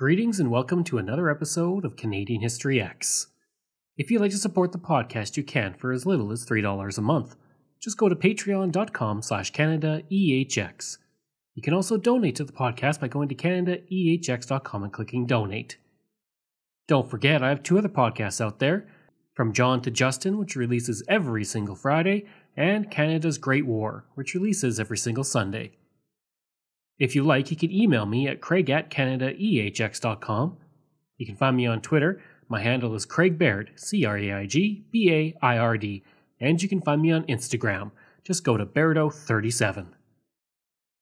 Greetings and welcome to another episode of Canadian History X. If you'd like to support the podcast, you can for as little as $3 a month. Just go to patreon.com slash CanadaEHX. You can also donate to the podcast by going to CanadaEHX.com and clicking donate. Don't forget, I have two other podcasts out there From John to Justin, which releases every single Friday, and Canada's Great War, which releases every single Sunday. If you like, you can email me at craig at canadaehx.com. You can find me on Twitter. My handle is Craig Baird, C R A I G B A I R D. And you can find me on Instagram. Just go to Bairdo37.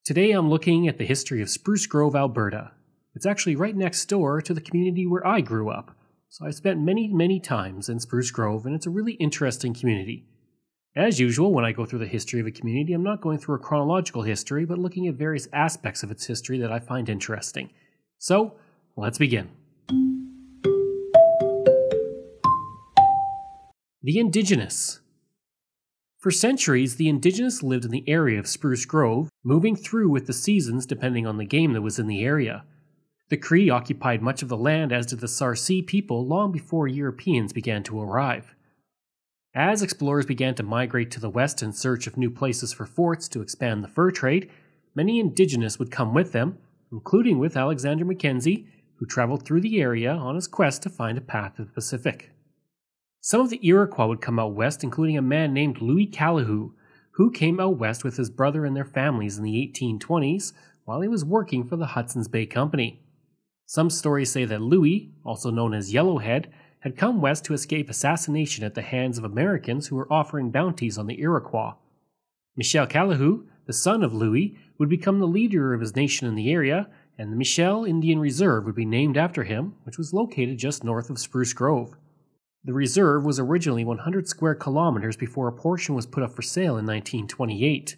Today I'm looking at the history of Spruce Grove, Alberta. It's actually right next door to the community where I grew up. So I've spent many, many times in Spruce Grove, and it's a really interesting community. As usual, when I go through the history of a community, I'm not going through a chronological history, but looking at various aspects of its history that I find interesting. So, let's begin. The Indigenous. For centuries, the Indigenous lived in the area of Spruce Grove, moving through with the seasons depending on the game that was in the area. The Cree occupied much of the land, as did the Sarcee people, long before Europeans began to arrive. As explorers began to migrate to the west in search of new places for forts to expand the fur trade, many indigenous would come with them, including with Alexander Mackenzie, who traveled through the area on his quest to find a path to the Pacific. Some of the Iroquois would come out west, including a man named Louis Calahoo, who came out west with his brother and their families in the 1820s while he was working for the Hudson's Bay Company. Some stories say that Louis, also known as Yellowhead, had come west to escape assassination at the hands of Americans who were offering bounties on the Iroquois. Michel Calahoo, the son of Louis, would become the leader of his nation in the area, and the Michel Indian Reserve would be named after him, which was located just north of Spruce Grove. The reserve was originally 100 square kilometers before a portion was put up for sale in 1928.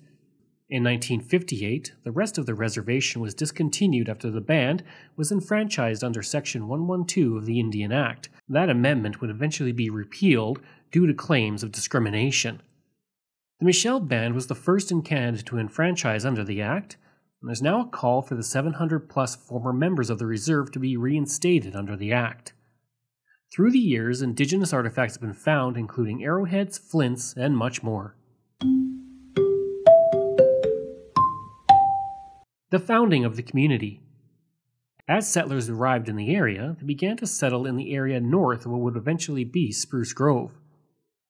In 1958, the rest of the reservation was discontinued after the band was enfranchised under Section 112 of the Indian Act. That amendment would eventually be repealed due to claims of discrimination. The Michel Band was the first in Canada to enfranchise under the Act, and there's now a call for the 700 plus former members of the reserve to be reinstated under the Act. Through the years, Indigenous artifacts have been found, including arrowheads, flints, and much more. The founding of the community. As settlers arrived in the area, they began to settle in the area north of what would eventually be Spruce Grove.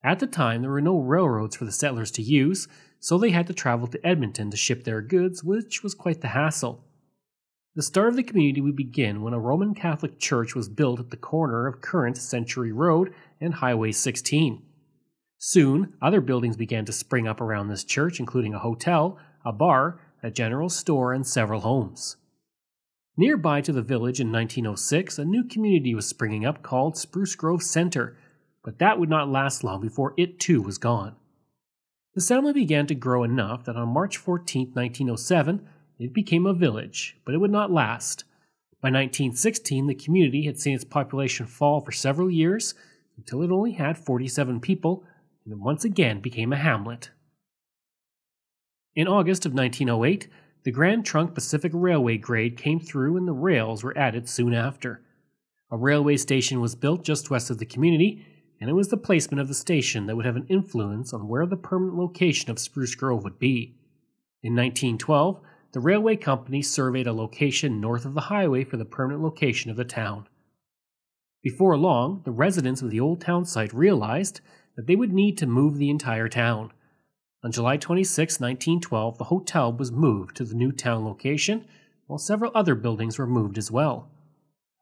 At the time, there were no railroads for the settlers to use, so they had to travel to Edmonton to ship their goods, which was quite the hassle. The start of the community would begin when a Roman Catholic church was built at the corner of current Century Road and Highway 16. Soon, other buildings began to spring up around this church, including a hotel, a bar, a general store, and several homes. Nearby to the village in 1906, a new community was springing up called Spruce Grove Center, but that would not last long before it too was gone. The settlement began to grow enough that on March 14, 1907, it became a village, but it would not last. By 1916, the community had seen its population fall for several years until it only had 47 people and once again became a hamlet. In August of 1908, the Grand Trunk Pacific Railway grade came through and the rails were added soon after. A railway station was built just west of the community, and it was the placement of the station that would have an influence on where the permanent location of Spruce Grove would be. In 1912, the railway company surveyed a location north of the highway for the permanent location of the town. Before long, the residents of the old town site realized that they would need to move the entire town. On July 26, 1912, the hotel was moved to the new town location, while several other buildings were moved as well.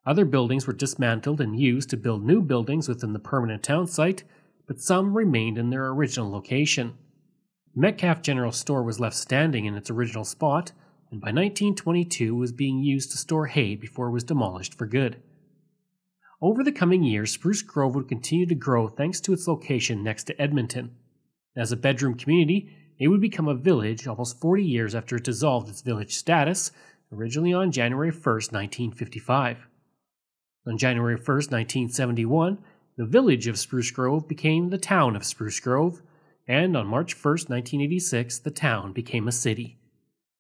Other buildings were dismantled and used to build new buildings within the permanent town site, but some remained in their original location. Metcalf General Store was left standing in its original spot, and by 1922 was being used to store hay before it was demolished for good. Over the coming years, Spruce Grove would continue to grow thanks to its location next to Edmonton. As a bedroom community, it would become a village almost 40 years after it dissolved its village status, originally on January 1, 1955. On January 1, 1971, the village of Spruce Grove became the town of Spruce Grove, and on March 1, 1986, the town became a city.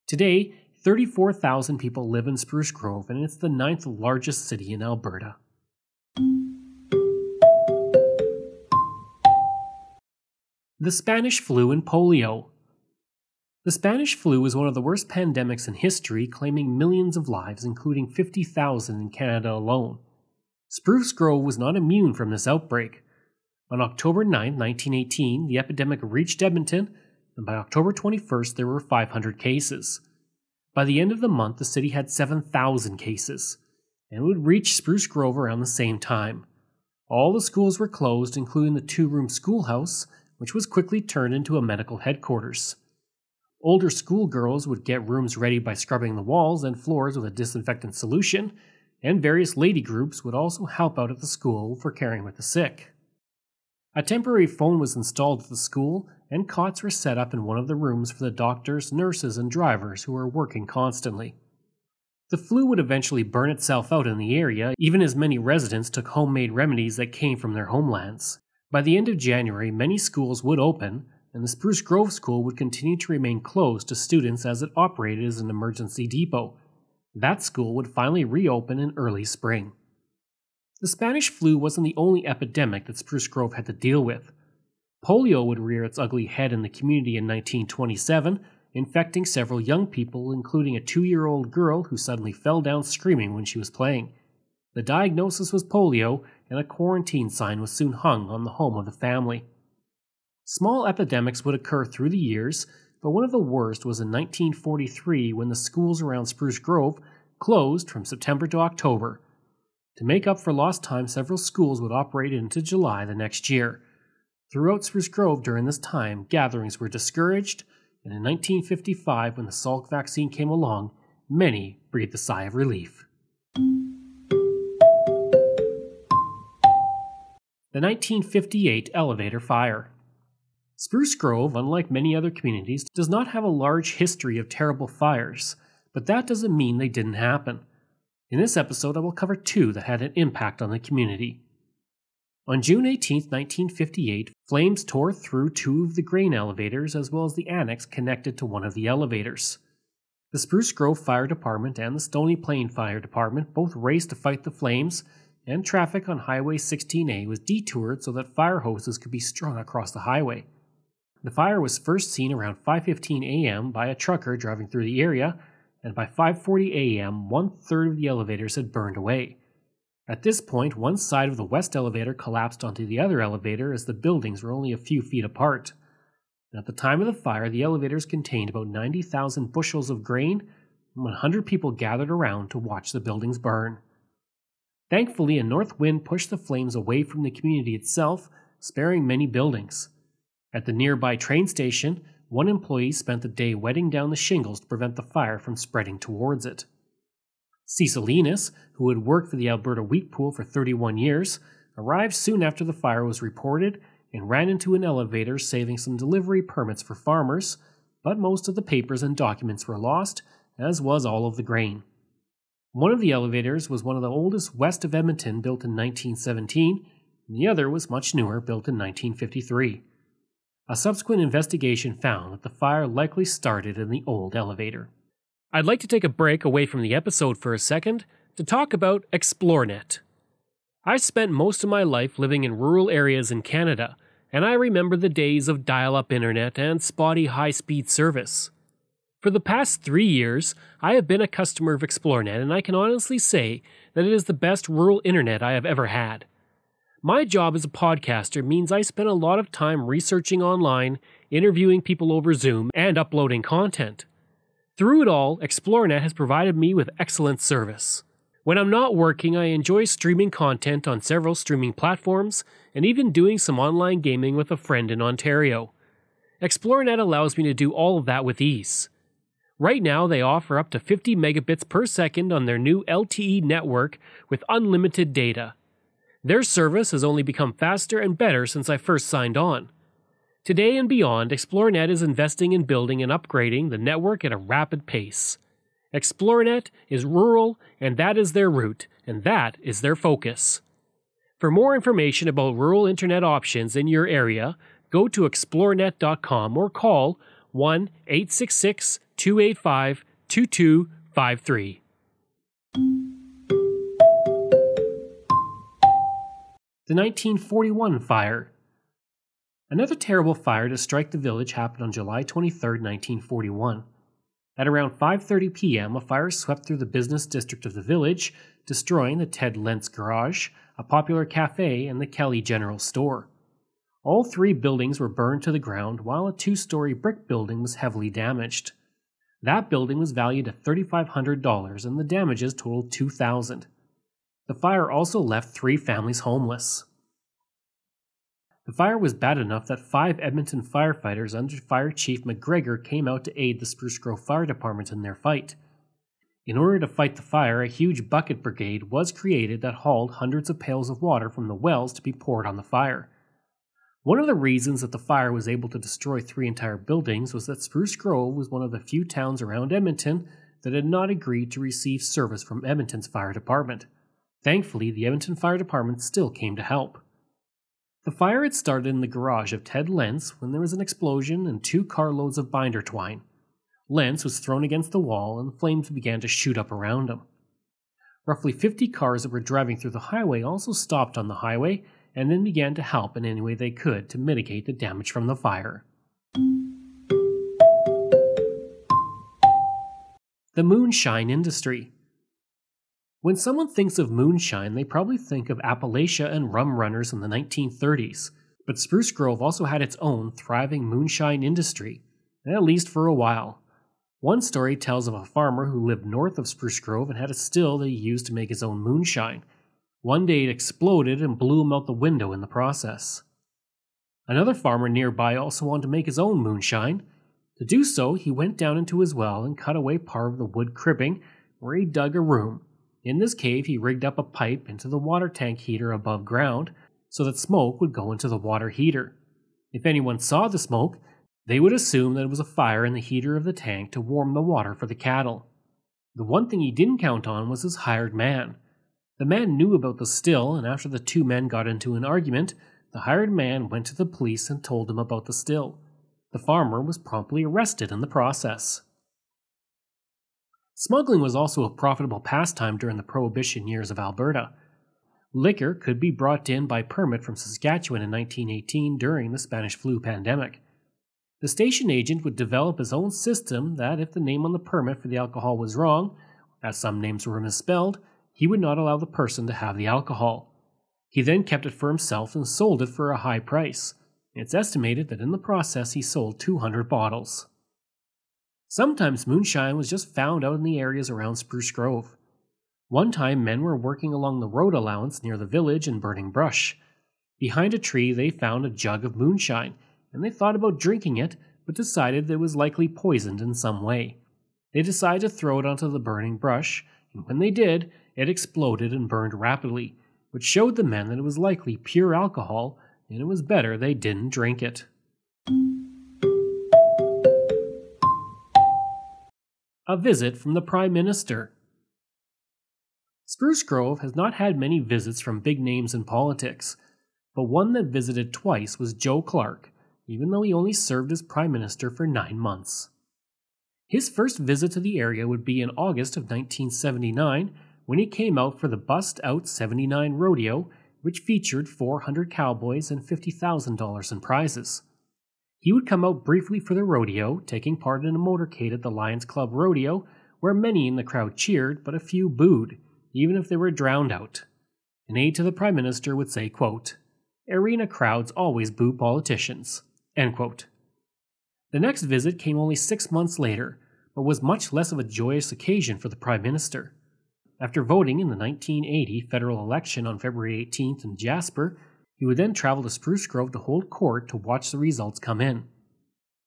Today, 34,000 people live in Spruce Grove, and it's the ninth largest city in Alberta. The Spanish flu and polio. The Spanish flu was one of the worst pandemics in history, claiming millions of lives, including 50,000 in Canada alone. Spruce Grove was not immune from this outbreak. On October 9, 1918, the epidemic reached Edmonton, and by October 21st, there were 500 cases. By the end of the month, the city had 7,000 cases, and would reach Spruce Grove around the same time. All the schools were closed, including the two room schoolhouse, which was quickly turned into a medical headquarters. Older schoolgirls would get rooms ready by scrubbing the walls and floors with a disinfectant solution, and various lady groups would also help out at the school for caring with the sick. A temporary phone was installed at the school, and cots were set up in one of the rooms for the doctors, nurses, and drivers who were working constantly. The flu would eventually burn itself out in the area, even as many residents took homemade remedies that came from their homelands. By the end of January, many schools would open, and the Spruce Grove School would continue to remain closed to students as it operated as an emergency depot, that school would finally reopen in early spring. The Spanish flu wasn't the only epidemic that Spruce Grove had to deal with. Polio would rear its ugly head in the community in 1927, infecting several young people, including a two year old girl who suddenly fell down screaming when she was playing. The diagnosis was polio, and a quarantine sign was soon hung on the home of the family. Small epidemics would occur through the years, but one of the worst was in 1943 when the schools around Spruce Grove closed from September to October. To make up for lost time, several schools would operate into July the next year. Throughout Spruce Grove during this time, gatherings were discouraged, and in 1955, when the Salk vaccine came along, many breathed a sigh of relief. The 1958 elevator fire. Spruce Grove, unlike many other communities, does not have a large history of terrible fires, but that doesn't mean they didn't happen. In this episode, I will cover two that had an impact on the community. On June 18, 1958, flames tore through two of the grain elevators as well as the annex connected to one of the elevators. The Spruce Grove Fire Department and the Stony Plain Fire Department both raced to fight the flames, and traffic on Highway 16A was detoured so that fire hoses could be strung across the highway. The fire was first seen around 5:15 a.m. by a trucker driving through the area, and by 5:40 a.m., one third of the elevators had burned away. At this point, one side of the west elevator collapsed onto the other elevator as the buildings were only a few feet apart. At the time of the fire, the elevators contained about 90,000 bushels of grain, and 100 people gathered around to watch the buildings burn. Thankfully, a north wind pushed the flames away from the community itself, sparing many buildings. At the nearby train station, one employee spent the day wetting down the shingles to prevent the fire from spreading towards it. Cecil Enos, who had worked for the Alberta Wheat Pool for 31 years, arrived soon after the fire was reported and ran into an elevator saving some delivery permits for farmers, but most of the papers and documents were lost, as was all of the grain. One of the elevators was one of the oldest west of Edmonton, built in 1917, and the other was much newer, built in 1953. A subsequent investigation found that the fire likely started in the old elevator. I'd like to take a break away from the episode for a second to talk about Xplornet. I spent most of my life living in rural areas in Canada, and I remember the days of dial up internet and spotty high speed service. For the past three years, I have been a customer of Xplornet, and I can honestly say that it is the best rural internet I have ever had. My job as a podcaster means I spend a lot of time researching online, interviewing people over Zoom, and uploading content. Through it all, Xplornet has provided me with excellent service. When I'm not working, I enjoy streaming content on several streaming platforms and even doing some online gaming with a friend in Ontario. Xplornet allows me to do all of that with ease. Right now, they offer up to 50 megabits per second on their new LTE network with unlimited data. Their service has only become faster and better since I first signed on. Today and beyond, Xplornet is investing in building and upgrading the network at a rapid pace. Xplornet is rural, and that is their route, and that is their focus. For more information about rural internet options in your area, go to xplornet.com or call 1 866 285 2253. The 1941 fire. Another terrible fire to strike the village happened on July 23, 1941. At around 5:30 p.m., a fire swept through the business district of the village, destroying the Ted Lentz garage, a popular cafe, and the Kelly General Store. All three buildings were burned to the ground, while a two-story brick building was heavily damaged. That building was valued at $3,500 and the damages totaled 2000 the fire also left three families homeless. The fire was bad enough that five Edmonton firefighters under Fire Chief McGregor came out to aid the Spruce Grove Fire Department in their fight. In order to fight the fire, a huge bucket brigade was created that hauled hundreds of pails of water from the wells to be poured on the fire. One of the reasons that the fire was able to destroy three entire buildings was that Spruce Grove was one of the few towns around Edmonton that had not agreed to receive service from Edmonton's fire department. Thankfully, the Edmonton Fire Department still came to help. The fire had started in the garage of Ted Lentz when there was an explosion and two carloads of binder twine. Lentz was thrown against the wall and flames began to shoot up around him. Roughly 50 cars that were driving through the highway also stopped on the highway and then began to help in any way they could to mitigate the damage from the fire. The moonshine industry. When someone thinks of moonshine, they probably think of Appalachia and rum runners in the 1930s, but Spruce Grove also had its own thriving moonshine industry, at least for a while. One story tells of a farmer who lived north of Spruce Grove and had a still that he used to make his own moonshine. One day it exploded and blew him out the window in the process. Another farmer nearby also wanted to make his own moonshine. To do so, he went down into his well and cut away part of the wood cribbing, where he dug a room. In this cave, he rigged up a pipe into the water tank heater above ground so that smoke would go into the water heater. If anyone saw the smoke, they would assume that it was a fire in the heater of the tank to warm the water for the cattle. The one thing he didn't count on was his hired man. The man knew about the still, and after the two men got into an argument, the hired man went to the police and told them about the still. The farmer was promptly arrested in the process. Smuggling was also a profitable pastime during the Prohibition years of Alberta. Liquor could be brought in by permit from Saskatchewan in 1918 during the Spanish flu pandemic. The station agent would develop his own system that, if the name on the permit for the alcohol was wrong, as some names were misspelled, he would not allow the person to have the alcohol. He then kept it for himself and sold it for a high price. It's estimated that in the process he sold 200 bottles. Sometimes moonshine was just found out in the areas around Spruce Grove. One time, men were working along the road allowance near the village and burning brush. Behind a tree, they found a jug of moonshine, and they thought about drinking it, but decided that it was likely poisoned in some way. They decided to throw it onto the burning brush, and when they did, it exploded and burned rapidly, which showed the men that it was likely pure alcohol, and it was better they didn't drink it. a visit from the Prime Minister. Spruce Grove has not had many visits from big names in politics, but one that visited twice was Joe Clark, even though he only served as Prime Minister for nine months. His first visit to the area would be in August of 1979 when he came out for the Bust Out 79 rodeo which featured 400 cowboys and $50,000 in prizes. He would come out briefly for the rodeo, taking part in a motorcade at the Lions Club Rodeo, where many in the crowd cheered, but a few booed, even if they were drowned out. An aide to the Prime Minister would say, quote, Arena crowds always boo politicians. End quote. The next visit came only six months later, but was much less of a joyous occasion for the Prime Minister. After voting in the 1980 federal election on February 18th in Jasper, he would then travel to Spruce Grove to hold court to watch the results come in.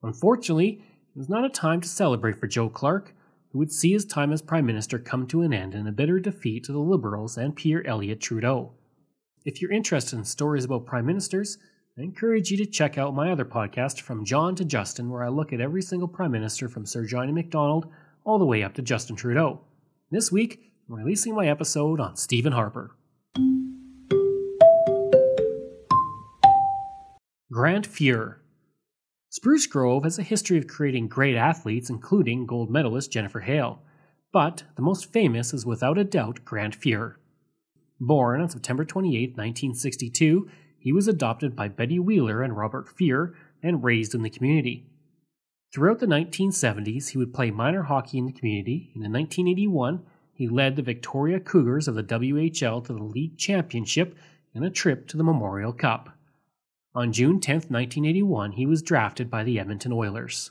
Unfortunately, it was not a time to celebrate for Joe Clark, who would see his time as Prime Minister come to an end in a bitter defeat to the Liberals and Pierre Elliott Trudeau. If you're interested in stories about Prime Ministers, I encourage you to check out my other podcast, From John to Justin, where I look at every single Prime Minister from Sir John Macdonald all the way up to Justin Trudeau. This week, releasing my episode on Stephen Harper. Grant Fuhr. Spruce Grove has a history of creating great athletes, including gold medalist Jennifer Heil, but the most famous is without a doubt Grant Fuhr. Born on September 28, 1962, he was adopted by Betty Wheeler and Robert Fuhr and raised in the community. Throughout the 1970s, he would play minor hockey in the community, and in 1981, he led the Victoria Cougars of the WHL to the league championship and a trip to the Memorial Cup. On June 10, 1981, he was drafted by the Edmonton Oilers.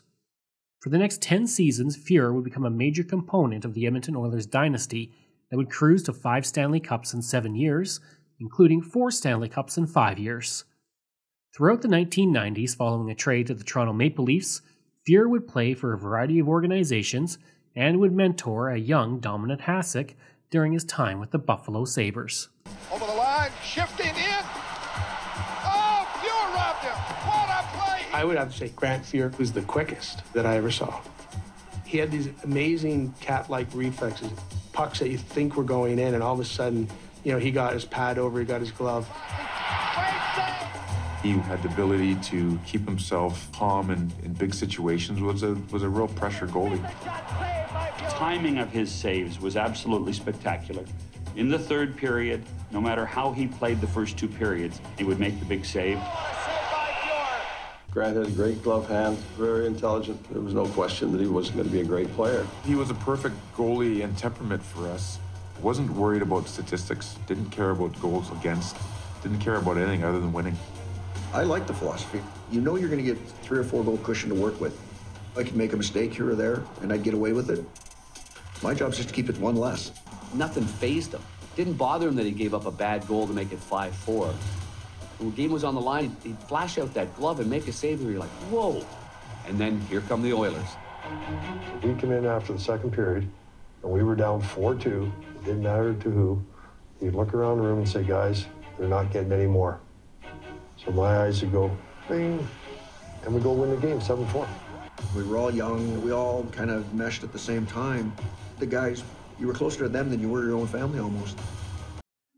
For the next 10 seasons, Fuhr would become a major component of the Edmonton Oilers dynasty that would cruise to five Stanley Cups in seven years including four Stanley Cups in five years. Throughout the 1990s, following a trade to the Toronto Maple Leafs, Fuhr would play for a variety of organizations and would mentor a young Dominik Hasek during his time with the Buffalo Sabres. Over the line, shifting in. Oh, Fuhr robbed him. What a play! I would have to say Grant Fuhr was the quickest that I ever saw. He had these amazing cat-like reflexes, pucks that you think were going in, and all of a sudden you know, he got his pad over, he got his glove. He had the ability to keep himself calm in, in big situations, was a, was a real pressure goalie. Timing of his saves was absolutely spectacular. In the third period, no matter how he played the first two periods, he would make the big save. Grant had a great glove hand, very intelligent. There was no question that he was going to be a great player. He was a perfect goalie and temperament for us wasn't worried about statistics, didn't care about goals against, didn't care about anything other than winning. I like the philosophy. You know you're going to get three or four goal cushion to work with. I could make a mistake here or there, and I'd get away with it. My job is just to keep it one less. Nothing fazed him. Didn't bother him that he gave up a bad goal to make it 5-4. When the game was on the line, he'd flash out that glove and make a save, and you're like, whoa. And then here come the Oilers. We come in after the second period, and we were down 4-2. It didn't matter to who. You'd look around the room and say, guys, they're not getting any more. So my eyes would go, bing, and we go win the game 7-4. We were all young. We all kind of meshed at the same time. The guys, you were closer to them than you were your own family almost.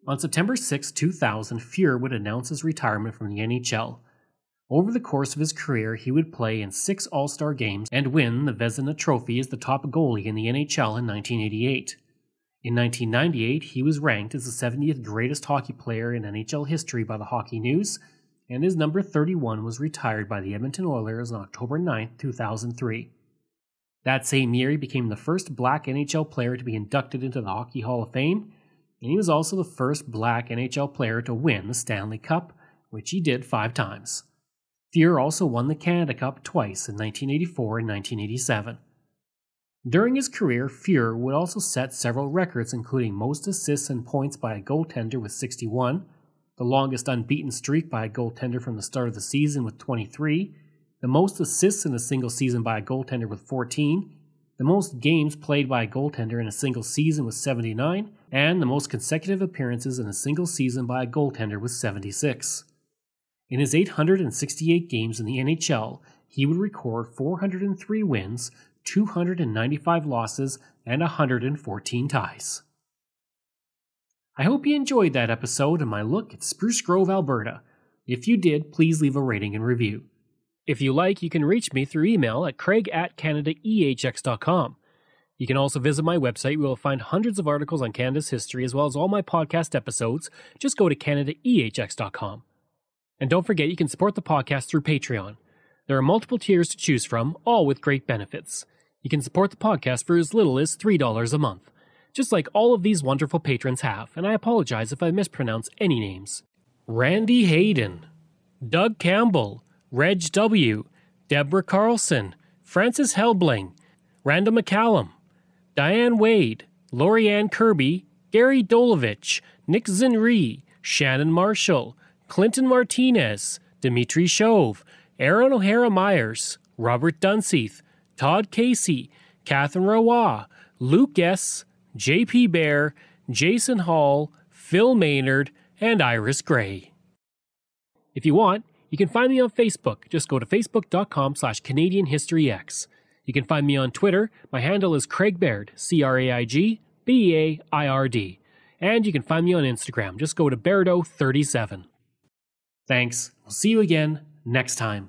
On September 6, 2000, Fuhr would announce his retirement from the NHL. Over the course of his career, he would play in six All Star games and win the Vezina Trophy as the top goalie in the NHL in 1988. In 1998, he was ranked as the 70th greatest hockey player in NHL history by the Hockey News, and his number 31 was retired by the Edmonton Oilers on October 9, 2003. That same year, he became the first black NHL player to be inducted into the Hockey Hall of Fame, and he was also the first black NHL player to win the Stanley Cup, which he did five times. Fuhr also won the Canada Cup twice in 1984 and 1987. During his career, Fuhr would also set several records, including most assists and points by a goaltender with 61, the longest unbeaten streak by a goaltender from the start of the season with 23, the most assists in a single season by a goaltender with 14, the most games played by a goaltender in a single season with 79, and the most consecutive appearances in a single season by a goaltender with 76. In his 868 games in the NHL, he would record 403 wins, 295 losses, and 114 ties. I hope you enjoyed that episode and my look at Spruce Grove, Alberta. If you did, please leave a rating and review. If you like, you can reach me through email at craig at canadaehx.com. You can also visit my website where you'll find hundreds of articles on Canada's history as well as all my podcast episodes. Just go to CanadaEHX.com. And don't forget you can support the podcast through Patreon. There are multiple tiers to choose from, all with great benefits. You can support the podcast for as little as $3 a month, just like all of these wonderful patrons have, and I apologize if I mispronounce any names. Randy Hayden, Doug Campbell, Reg W., Deborah Carlson, Francis Helbling, Randall McCallum, Diane Wade, Lorianne Kirby, Gary Dolovich, Nick Zinri, Shannon Marshall, Clinton Martinez, Dimitri Shove, Aaron O'Hara Myers, Robert Dunseith, Todd Casey, Catherine Roy, Luke S., J.P. Bear, Jason Hall, Phil Maynard, and Iris Gray. If you want, you can find me on Facebook. Just go to facebook.com slash Canadian History X. You can find me on Twitter. My handle is Craig Baird, C R A I G B A I R D. And you can find me on Instagram. Just go to Bairdo37. Thanks. I'll see you again next time.